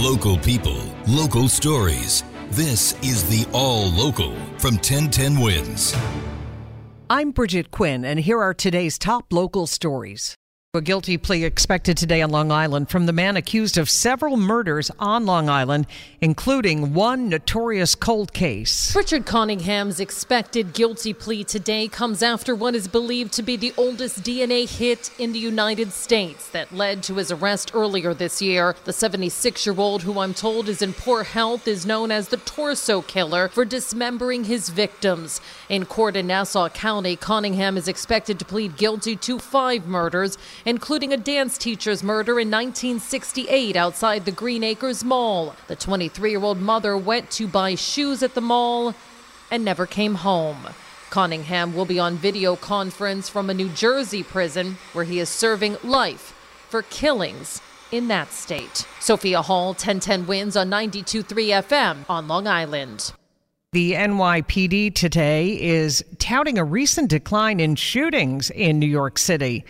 Local people, local stories. This is the All Local from 1010 Wins. I'm Bridget Quinn, and here are today's top local stories. A guilty plea expected today on Long Island from the man accused of several murders on Long Island, including one notorious cold case. Richard Cottingham's expected guilty plea today comes after what is believed to be the oldest DNA hit in the United States that led to his arrest earlier this year. The 76 year old, who I'm told is in poor health, is known as the torso killer for dismembering his victims. In court in Nassau County, Cottingham is expected to plead guilty to five murders including a dance teacher's murder in 1968 outside the Green Acres Mall. The 23 year old mother went to buy shoes at the mall and never came home. Cottingham will be on video conference from a New Jersey prison where he is serving life for killings in that state. Sophia Hall, 1010 wins on 92.3 FM on Long Island. The NYPD today is touting a recent decline in shootings in New York City.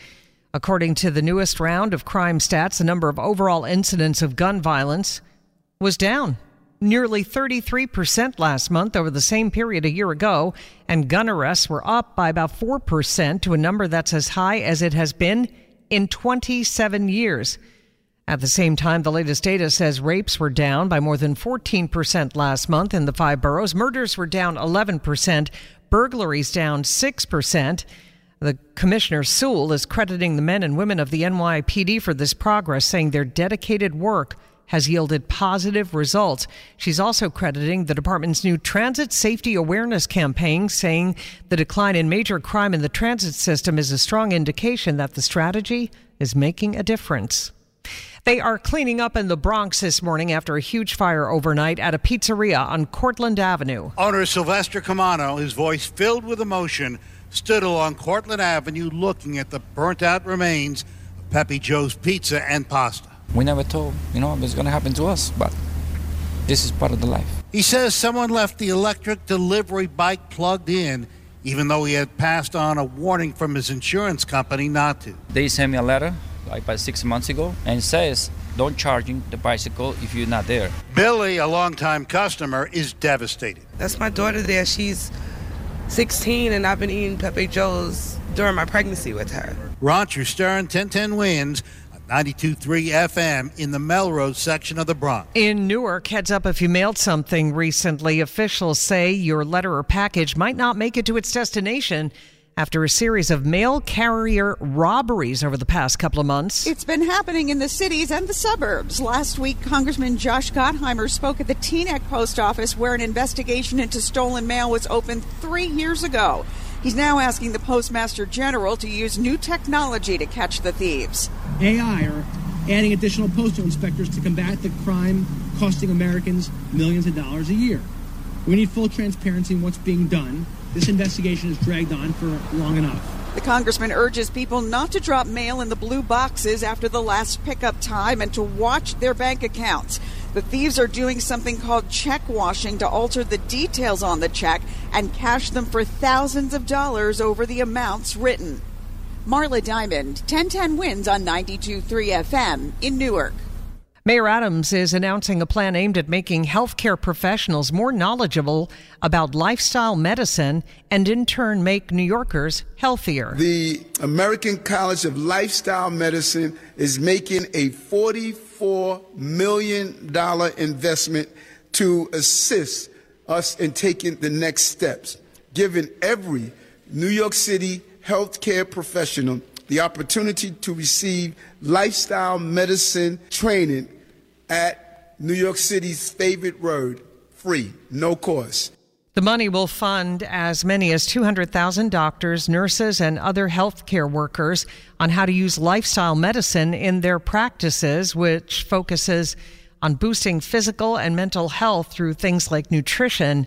According to the newest round of crime stats, the number of overall incidents of gun violence was down nearly 33% last month over the same period a year ago, and gun arrests were up by about 4% to a number that's as high as it has been in 27 years. At the same time, the latest data says rapes were down by more than 14% last month in the five boroughs. Murders were down 11%, burglaries down 6%. The Commissioner Sewell is crediting the men and women of the NYPD for this progress, saying their dedicated work has yielded positive results. She's also crediting the department's new transit safety awareness campaign, saying the decline in major crime in the transit system is a strong indication that the strategy is making a difference. They are cleaning up in the Bronx this morning after a huge fire overnight at a pizzeria on Cortlandt Avenue. Owner Sylvester Camano, his voice filled with emotion, stood along Cortlandt Avenue looking at the burnt out remains of Pepe Joe's Pizza and Pasta. We never told, you know, it was going to happen to us, but this is part of the life. He says someone left the electric delivery bike plugged in, even though he had passed on a warning from his insurance company not to. They sent me a letter like about six months ago and says don't charging the bicycle if you're not there. Billy, a longtime customer, is devastated. That's my daughter there. She's 16 and I've been eating Pepe Joe's during my pregnancy with her. Roger Stern, 1010 wins. 92.3 FM in the Melrose section of the Bronx. In Newark, heads up if you mailed something recently. Officials say your letter or package might not make it to its destination after a series of mail carrier robberies over the past couple of months. It's been happening in the cities and the suburbs. Last week, Congressman Josh Gottheimer spoke at the Teaneck Post Office where an investigation into stolen mail was opened three years ago. He's now asking the Postmaster General to use new technology to catch the thieves. AI or adding additional postal inspectors to combat the crime costing Americans millions of dollars a year. We need full transparency in what's being done. This investigation has dragged on for long enough. The congressman urges people not to drop mail in the blue boxes after the last pickup time and to watch their bank accounts. The thieves are doing something called check washing to alter the details on the check and cash them for thousands of dollars over the amounts written. Marla Diamond, 1010 wins on 92.3 FM in Newark. Mayor Adams is announcing a plan aimed at making healthcare professionals more knowledgeable about lifestyle medicine and in turn make New Yorkers healthier. The American College of Lifestyle Medicine is making a $44 million investment to assist us in taking the next steps, giving every New York City healthcare professional the opportunity to receive lifestyle medicine training at New York City's favorite road, free, no cost. The money will fund as many as 200,000 doctors, nurses, and other healthcare workers on how to use lifestyle medicine in their practices, which focuses on boosting physical and mental health through things like nutrition